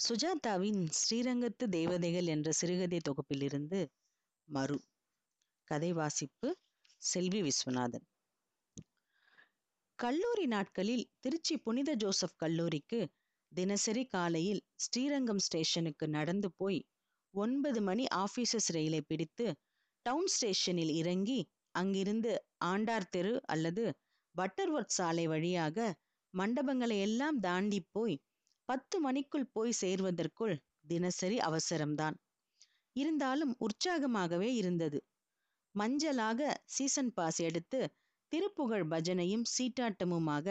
சுஜாதாவின் ஸ்ரீரங்கத்து தேவதைகள் என்ற சிறுகதை தொகுப்பிலிருந்து மறு. கதை வாசிப்பு செல்வி விஸ்வநாதன். கல்லூரி நாட்களில் திருச்சி புனித ஜோசப் கல்லூரிக்கு தினசரி காலையில் ஸ்ரீரங்கம் ஸ்டேஷனுக்கு நடந்து போய் ஒன்பது மணி ஆபீசர்ஸ் ரயிலை பிடித்து டவுன் ஸ்டேஷனில் இறங்கி அங்கிருந்து ஆண்டார் தெரு அல்லது பட்டர்வர்த் சாலை வழியாக மண்டபங்களை எல்லாம் தாண்டி போய் பத்து மணிக்குள் போய் சேர்வதற்குள் தினசரி அவசரம்தான். இருந்தாலும் உற்சாகமாகவே இருந்தது. மஞ்சளாக சீசன் பாஸ் எடுத்து திருப்புகழ் பஜனையும் சீட்டாட்டமுமாக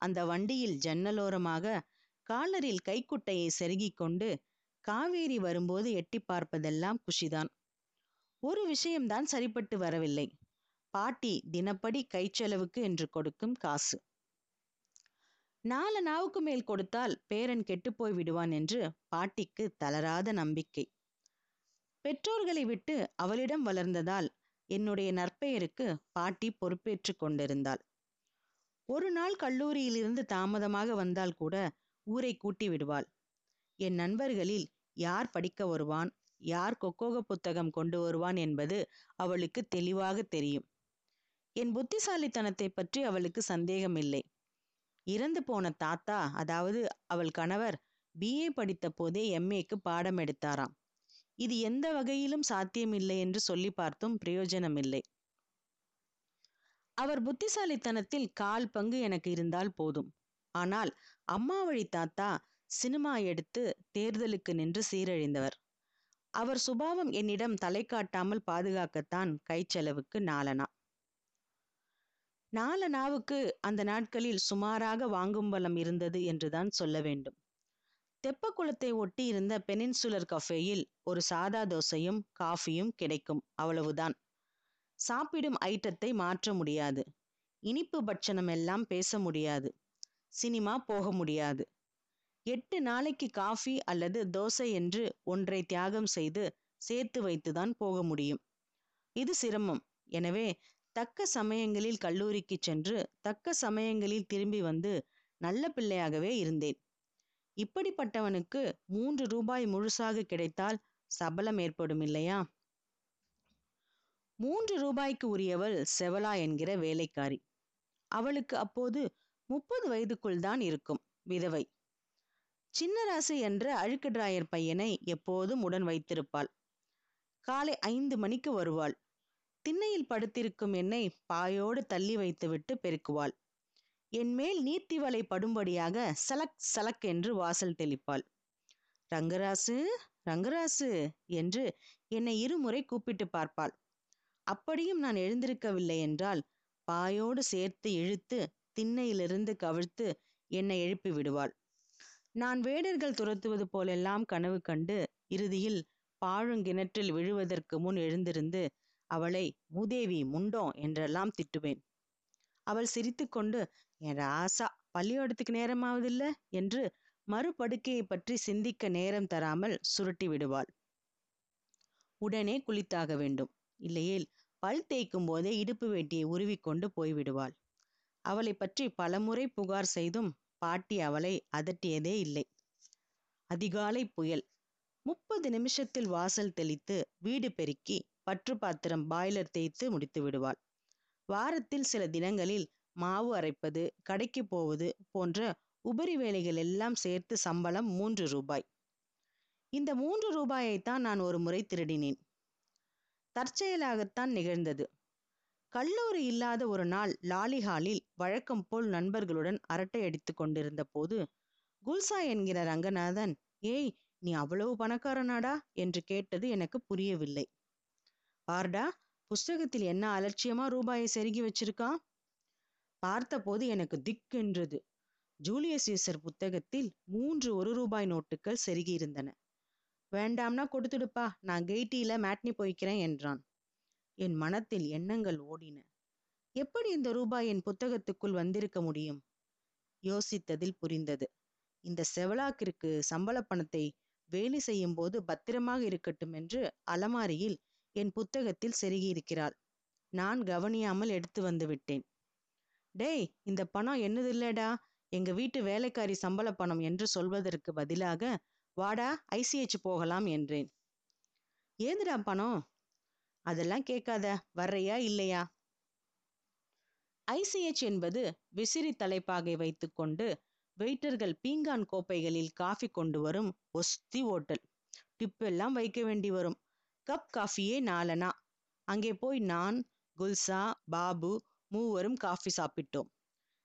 அந்த வண்டியில் ஜன்னலோரமாக காலரில் கைக்குட்டையை செருகிக் கொண்டு காவேரி வரும்போது எட்டி பார்ப்பதெல்லாம் குஷிதான். ஒரு விஷயம்தான் சரிப்பட்டு வரவில்லை. பாட்டி தினப்படி கைச்செலவுக்கு என்று கொடுக்கும் காசு. நாலு நாவுக்கு மேல் கொடுத்தால் பேரன் கெட்டுப்போய் விடுவான் என்று பாட்டிக்கு தளராத நம்பிக்கை. பெற்றோர்களை விட்டு அவளிடம் வளர்ந்ததால் என்னுடைய நற்பெயருக்கு பாட்டி பொறுப்பேற்று கொண்டிருந்தாள். ஒரு நாள் கல்லூரியிலிருந்து தாமதமாக வந்தால் கூட ஊரை கூட்டி விடுவாள். என் நண்பர்களில் யார் படிக்க வருவான் யார் கொக்கோக புத்தகம் கொண்டு வருவான் என்பது அவளுக்கு தெளிவாக தெரியும். என் புத்திசாலித்தனத்தை பற்றி அவளுக்கு சந்தேகமில்லை. இறந்து போன தாத்தா அதாவது அவள் கணவர் பிஏ படித்த போதே எம்ஏக்கு பாடம் எடுத்தாராம். இது எந்த வகையிலும் சாத்தியமில்லை என்று சொல்லி பார்த்தும் பிரயோஜனமில்லை. அவர் புத்திசாலித்தனத்தில் கால் பங்கு எனக்கு இருந்தால் போதும். ஆனால் அம்மா வழி தாத்தா சினிமா எடுத்து தேர்தலுக்கு நின்று சீரழிந்தவர். அவர் சுபாவம் என்னிடம் தலை காட்டாமல் பாதுகாக்கத்தான் கைச்செலவுக்கு நால நாவுக்கு அந்த நாட்களில் சுமாராக வாங்கும் பலம் இருந்தது என்றுதான் சொல்ல வேண்டும். தெப்பக்குளத்தை ஒட்டி இருந்த பெனின்சுலர் கஃபேயில் ஒரு சாதா தோசையும் காஃபியும் கிடைக்கும் அவ்வளவுதான். சாப்பிடும் ஐட்டத்தை மாற்ற முடியாது. இனிப்பு பட்சணம் எல்லாம் பேச முடியாது. சினிமா போக முடியாது. எட்டு நாளைக்கு காஃபி அல்லது தோசை என்று ஒன்றை தியாகம் செய்து சேர்த்து வைத்துதான் போக முடியும். இது சிரமம். எனவே தக்க சமயங்களில் கல்லூரிக்கு சென்று தக்க சமயங்களில் திரும்பி வந்து நல்ல பிள்ளையாகவே இருந்தேன். இப்படிப்பட்டவனுக்கு மூன்று ரூபாய் முழுசாக கிடைத்தால் சபலம் ஏற்படும் இல்லையா? மூன்று ரூபாய்க்கு உரியவள் செவலா என்கிற வேலைக்காரி. அவளுக்கு அப்போது முப்பது வயதுக்குள் தான் இருக்கும் விதவை. சின்னராசு என்ற அழுக்கு டிராயர் பையனை எப்போதும் உடன் வைத்திருப்பாள். காலை ஐந்து மணிக்கு வருவாள். திண்ணையில் படுத்திருக்கும் என்னை பாயோடு தள்ளி வைத்துவிட்டு பெருக்குவாள். என் மேல் வலை படும்படியாக சலக் சலக் என்று வாசல் தெளிப்பாள். ரங்கராசு ரங்கராசு என்று என்னை இருமுறை கூப்பிட்டு பார்ப்பாள். அப்படியும் நான் எழுந்திருக்கவில்லை என்றால் பாயோடு சேர்த்து இழுத்து திண்ணையிலிருந்து கவிழ்த்து என்னை எழுப்பி விடுவாள். நான் வேடர்கள் துரத்துவது போலெல்லாம் கனவு கண்டு இறுதியில் பாழுங்கிணற்றில் விழுவதற்கு முன் எழுந்திருந்து அவளை மூதேவி முண்டோம் என்றெல்லாம் திட்டுவேன். அவள் சிரித்துக்கொண்டு என் ராசா பள்ளியோடத்துக்கு நேரமாவதில்ல? என்று மறுபடுக்கையை பற்றி சிந்திக்க நேரம் தராமல் சுருட்டி விடுவாள். உடனே குளித்தாக வேண்டும். இல்லையேல் பல் தேய்க்கும் போதே இடுப்பு வேட்டியை உருவிக்கொண்டு போய்விடுவாள். அவளை பற்றி பலமுறை புகார் செய்தும் பாட்டி அவளை அதட்டியதே இல்லை. அதிகாலை புயல். முப்பது நிமிஷத்தில் வாசல் தெளித்து வீடு பெருக்கி பற்று பாத்திரம் பாய்லர் தேய்த்து முடித்து விடுவாள். வாரத்தில் சில தினங்களில் மாவு அரைப்பது கடைக்கு போவது போன்ற உபரி வேலைகள் எல்லாம் சேர்த்து சம்பளம் மூன்று ரூபாய். இந்த மூன்று ரூபாயைத்தான் நான் ஒரு முறை திருடினேன். தற்செயலாகத்தான் நிகழ்ந்தது. கல்லூரி இல்லாத ஒரு நாள் லாலிஹாலில் வழக்கம் போல் நண்பர்களுடன் அரட்டை அடித்து கொண்டிருந்த போது குல்சா என்கிற ரங்கநாதன் ஏய் நீ அவ்வளவு பணக்காரனாடா? என்று கேட்டது எனக்கு புரியவில்லை. பார்டா புஸ்தகத்தில் என்ன அலட்சியமா ரூபாயை செருகி வச்சிருக்கான் பார்த்தபோது எனக்கு திக்கென்றது. ஜூலியஸ் சீசர் புத்தகத்தில் மூன்று ஒரு ரூபாய் நோட்டுகள் செருகியிருந்தன. வேண்டாம்னா கொடுத்துடுப்பா நான் கெய்டியில மேட்னி போய்க்கிறேன் என்றான். என் மனத்தில் எண்ணங்கள் ஓடின. எப்படி இந்த ரூபாய் என் புத்தகத்துக்குள் வந்திருக்க முடியும்? யோசித்ததில் புரிந்தது. இந்த செவலாக்கிற்கு சம்பள பணத்தை வேலை செய்யும் போது பத்திரமாக இருக்கட்டும் என்று அலமாரியில் என் புத்தகத்தில் செருகியிருக்கிறாள் நான் கவனியாமல் எடுத்து வந்து விட்டேன். டேய் இந்த பணம் என்னது இல்லடா எங்க வீட்டு வேலைக்காரி சம்பள பணம் என்று சொல்வதற்கு பதிலாக வாடா ஐசிஹெச் போகலாம் என்றேன். ஏதுடா பணம்? அதெல்லாம் கேட்காத வர்றையா இல்லையா? ஐசிஹெச் என்பது விசிறி தலைப்பாகை வைத்துக்கொண்டு வெயிட்டர்கள் பீங்கான் கோப்பைகளில் காஃபி கொண்டு வரும் ஒஸ்தி ஓட்டல். டிப்பெல்லாம் வைக்க வேண்டி வரும். கப் காஃபியே நாலனா அங்கே போய் நான் குல்சா பாபு மூவரும் காஃபி சாப்பிட்டோம்.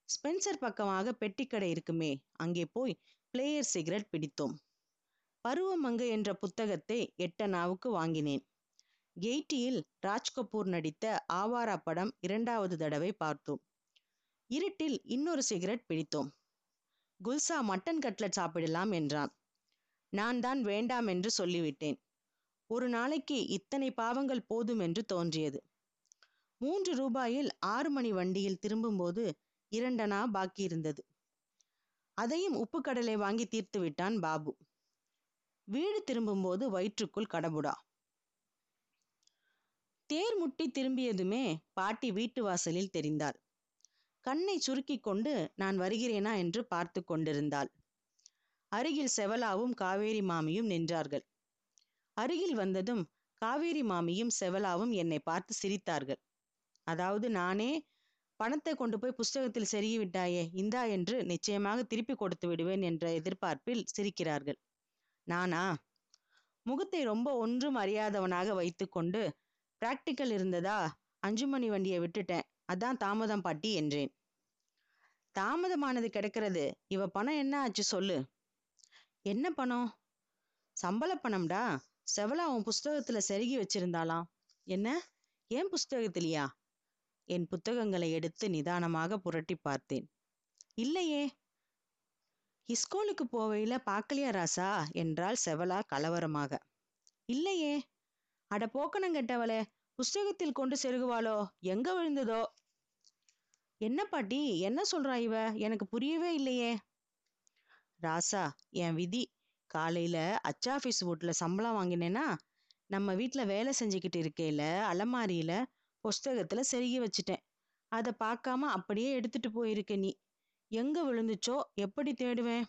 ஸ்பென்சர் பக்கமாக பெட்டிக்கடை இருக்குமே அங்கே போய் பிளேயர் சிகரெட் பிடித்தோம். பருவமங்கை என்ற புத்தகத்தை எட்டனாவுக்கு வாங்கினேன். கெய்டியில் ராஜ்கபூர் நடித்த ஆவாரா படம் இரண்டாவது தடவை பார்த்தோம். இருட்டில் இன்னொரு சிகரெட் பிடித்தோம். குல்சா மட்டன் கட்லட் சாப்பிடலாம் என்றான். நான் தான் வேண்டாம் என்று சொல்லிவிட்டேன். ஒரு நாளைக்கு இத்தனை பாவங்கள் போதும் என்று தோன்றியது. மூன்று ரூபாயில் ஆறு மணி வண்டியில் திரும்பும்போது இரண்டனா பாக்கி இருந்தது. அதையும் உப்பு கடலை வாங்கி தீர்த்து விட்டான் பாபு. வீடு திரும்பும்போது வயிற்றுக்குள் கடபுடா. தேர் முட்டி திரும்பியதுமே பாட்டி வீட்டு வாசலில் தெரிந்தாள். கண்ணை சுருக்கிக் கொண்டு நான் வருகிறேனா என்று பார்த்து கொண்டிருந்தாள். அருகில் செவலாவும் காவேரி மாமியும் நின்றார்கள். அருகில் வந்ததும் காவேரி மாமியும் செவலாவும் என்னை பார்த்து சிரித்தார்கள். அதாவது நானே பணத்தை கொண்டு போய் புஸ்தகத்தில் செருகி விட்டாயே இந்தா என்று நிச்சயமாக திருப்பி கொடுத்து விடுவேன் என்ற எதிர்பார்ப்பில் சிரிக்கிறார்கள். நானா? முகத்தை ரொம்ப ஒன்றும் அறியாதவனாக வைத்துக்கொண்டு பிராக்டிக்கல் இருந்ததா? அஞ்சு மணி வண்டியை விட்டுட்டேன். அதான் தாமதம் பாட்டி என்றேன். தாமதமானது கிடைக்கிறது. இவ பணம் என்ன ஆச்சு சொல்லு. என்ன பணம்? சம்பள பணம்டா. செவலா உன் புஸ்தகத்துல செருகி வச்சிருந்தாளாம். என்ன? ஏன் புஸ்தகத்திலையா? என் புத்தகங்களை எடுத்து நிதானமாக புரட்டி பார்த்தேன். இல்லையே. இஸ்கூலுக்கு போவையில பார்க்கலையா ராசா? என்றாள் செவலா கலவரமாக. இல்லையே. அட போக்கணங்கெட்டவளே புஸ்தகத்தில் கொண்டு செருகுவாளோ? எங்க விழுந்ததோ? என்ன பாட்டி என்ன சொல்றா இவ? எனக்கு புரியவே இல்லையே. ராசா என் விதி காலையில் அச்சாஃபீஸ் வீட்டில் சம்பளம் வாங்கினேன்னா நம்ம வீட்ல வேலை செஞ்சுக்கிட்டு இருக்கையில் அலமாரியில் புஸ்தகத்துல செருகி வச்சுட்டேன். அதை பார்க்காம அப்படியே எடுத்துட்டு போயிருக்க நீ. எங்க விழுந்துச்சோ எப்படி தேடுவேன்?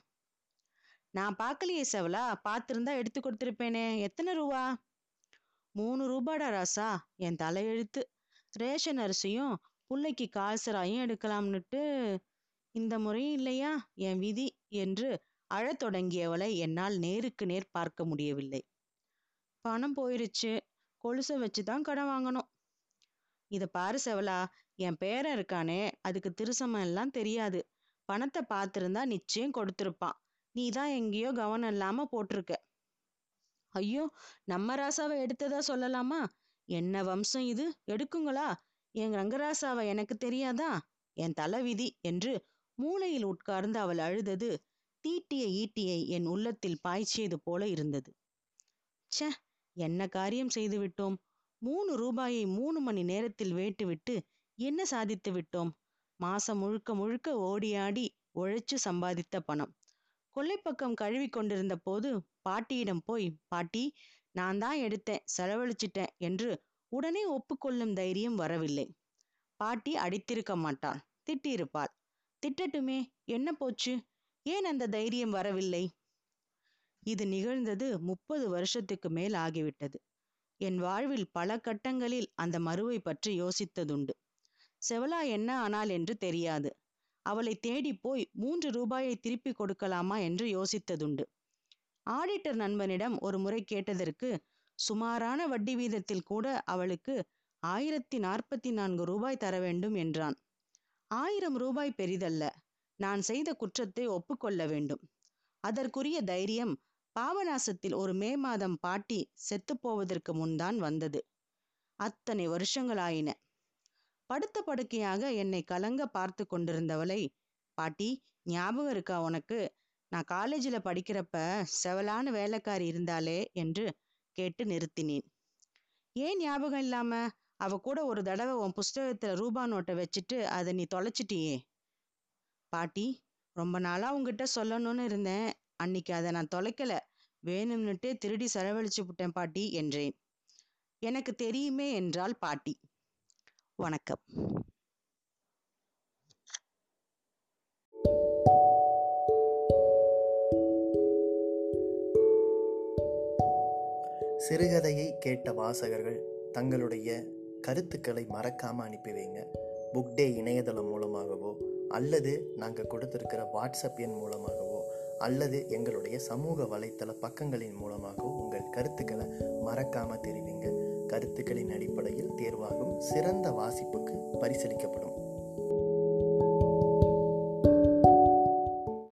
நான் பார்க்கலையே செவலா பார்த்துருந்தா எடுத்து கொடுத்துருப்பேனே. எத்தனை ரூபா? மூணு ரூபாடா ராசா என் தலையெழுத்து. ரேஷன் அரிசியும் புள்ளைக்கு கால்சராயும் எடுக்கலாம்னுட்டு இந்த முறையும் இல்லையா என் விதி என்று அழத் தொடங்கியவளை என்னால் நேருக்கு நேர் பார்க்க முடியவில்லை. பணம் போயிருச்சு. கொலுசை வச்சு தான் கடன் வாங்கணும். இத பாரு செவலா என் பேரன் இருக்கானே அதுக்கு திருசமம் எல்லாம் தெரியாது. பணத்தை பார்த்துருந்தா நிச்சயம் கொடுத்துருப்பான். நீ தான் எங்கேயோ கவனம் இல்லாம போட்டிருக்க. ஐயோ நம்ம ராசாவை எடுத்ததா சொல்லலாமா? என்ன வம்சம் இது? எடுக்குங்களா? என் ரங்கராசாவை எனக்கு தெரியாதா? என் தலைவிதி என்று மூளையில் உட்கார்ந்து அவள் அழுதது தீட்டிய ஈட்டியை என் உள்ளத்தில் பாய்ச்சியது போல இருந்தது. ச்சே என்ன காரியம் செய்து விட்டோம் மூணு ரூபாயை மூணு மணி நேரத்தில் வேட்டுவிட்டு என்ன சாதித்து விட்டோம்? மாசம் முழுக்க முழுக்க ஓடியாடி உழைச்சு சம்பாதித்த பணம். கொல்லைப்பக்கம் கழுவி கொண்டிருந்த போது பாட்டியிடம் போய் பாட்டி நான் தான் எடுத்தேன் செலவழிச்சிட்டேன் என்று உடனே ஒப்புக்கொள்ளும் தைரியம் வரவில்லை. பாட்டி அடித்திருக்க மாட்டாள் திட்டியிருப்பாள். திட்டட்டுமே என்ன போச்சு? ஏன் அந்த தைரியம் வரவில்லை? இது நிகழ்ந்தது முப்பது வருஷத்துக்கு மேல் ஆகிவிட்டது. என் வாழ்வில் பல கட்டங்களில் அந்த மருவை பற்றி யோசித்ததுண்டு. செவலா என்ன ஆனால் என்று தெரியாது. அவளை தேடி போய் மூன்று ரூபாயை திருப்பி கொடுக்கலாமா என்று யோசித்ததுண்டு. ஆடிட்டர் நண்பனிடம் ஒரு முறை கேட்டதற்கு சுமாரான வட்டி வீதத்தில் கூட அவளுக்கு ஆயிரத்தி நாற்பத்தி நான்கு ரூபாய் தர வேண்டும் என்றான். ஆயிரம் ரூபாய் பெரிதல்ல. நான் செய்த குற்றத்தை ஒப்புக்கொள்ள வேண்டும். அதற்குரிய தைரியம் பாபநாசத்தில் ஒரு மே மாதம் பாட்டி செத்துப்போவதற்கு முன்தான் வந்தது. அத்தனை வருஷங்களாயின. படுத்த படுக்கையாக என்னை கலங்க பார்த்து கொண்டிருந்தவளை பாட்டி ஞாபகம் இருக்கா உனக்கு? நான் காலேஜில் படிக்கிறப்ப செவலான வேலைக்காரி இருந்தாலே என்று கேட்டு நிறுத்தினேன். ஏன் ஞாபகம் இல்லாம? அவ கூட ஒரு தடவை உன் புஸ்தகத்துல ரூபா நோட்டை வச்சுட்டு அதை நீ தொலைச்சிட்டியே? பாட்டி ரொம்ப நாளாக உங்ககிட்ட சொல்லணும்னு இருந்தேன். அன்னைக்கு அதை நான் தொலைக்கல. வேணும்னுட்டே திருடி செலவழிச்சு விட்டேன் பாட்டி என்றேன். எனக்கு தெரியுமே என்றால் பாட்டி. வணக்கம். சிறுகதையை கேட்ட வாசகர்கள் தங்களுடைய கருத்துக்களை மறக்காமல் அனுப்பி வைங்க. புக் டே இணையதளம் மூலமாகவோ அல்லது நாங்கள் கொடுத்துருக்கிற வாட்ஸ்அப் எண் மூலமாகவோ அல்லது எங்களுடைய சமூக வலைத்தள பக்கங்களின் மூலமாகவோ உங்கள் கருத்துக்களை மறக்காமல் தெரிவிங்க. கருத்துக்களின் அடிப்படையில் தேர்வாகும் சிறந்த வாசிப்புக்கு பரிசளிக்கப்படும்.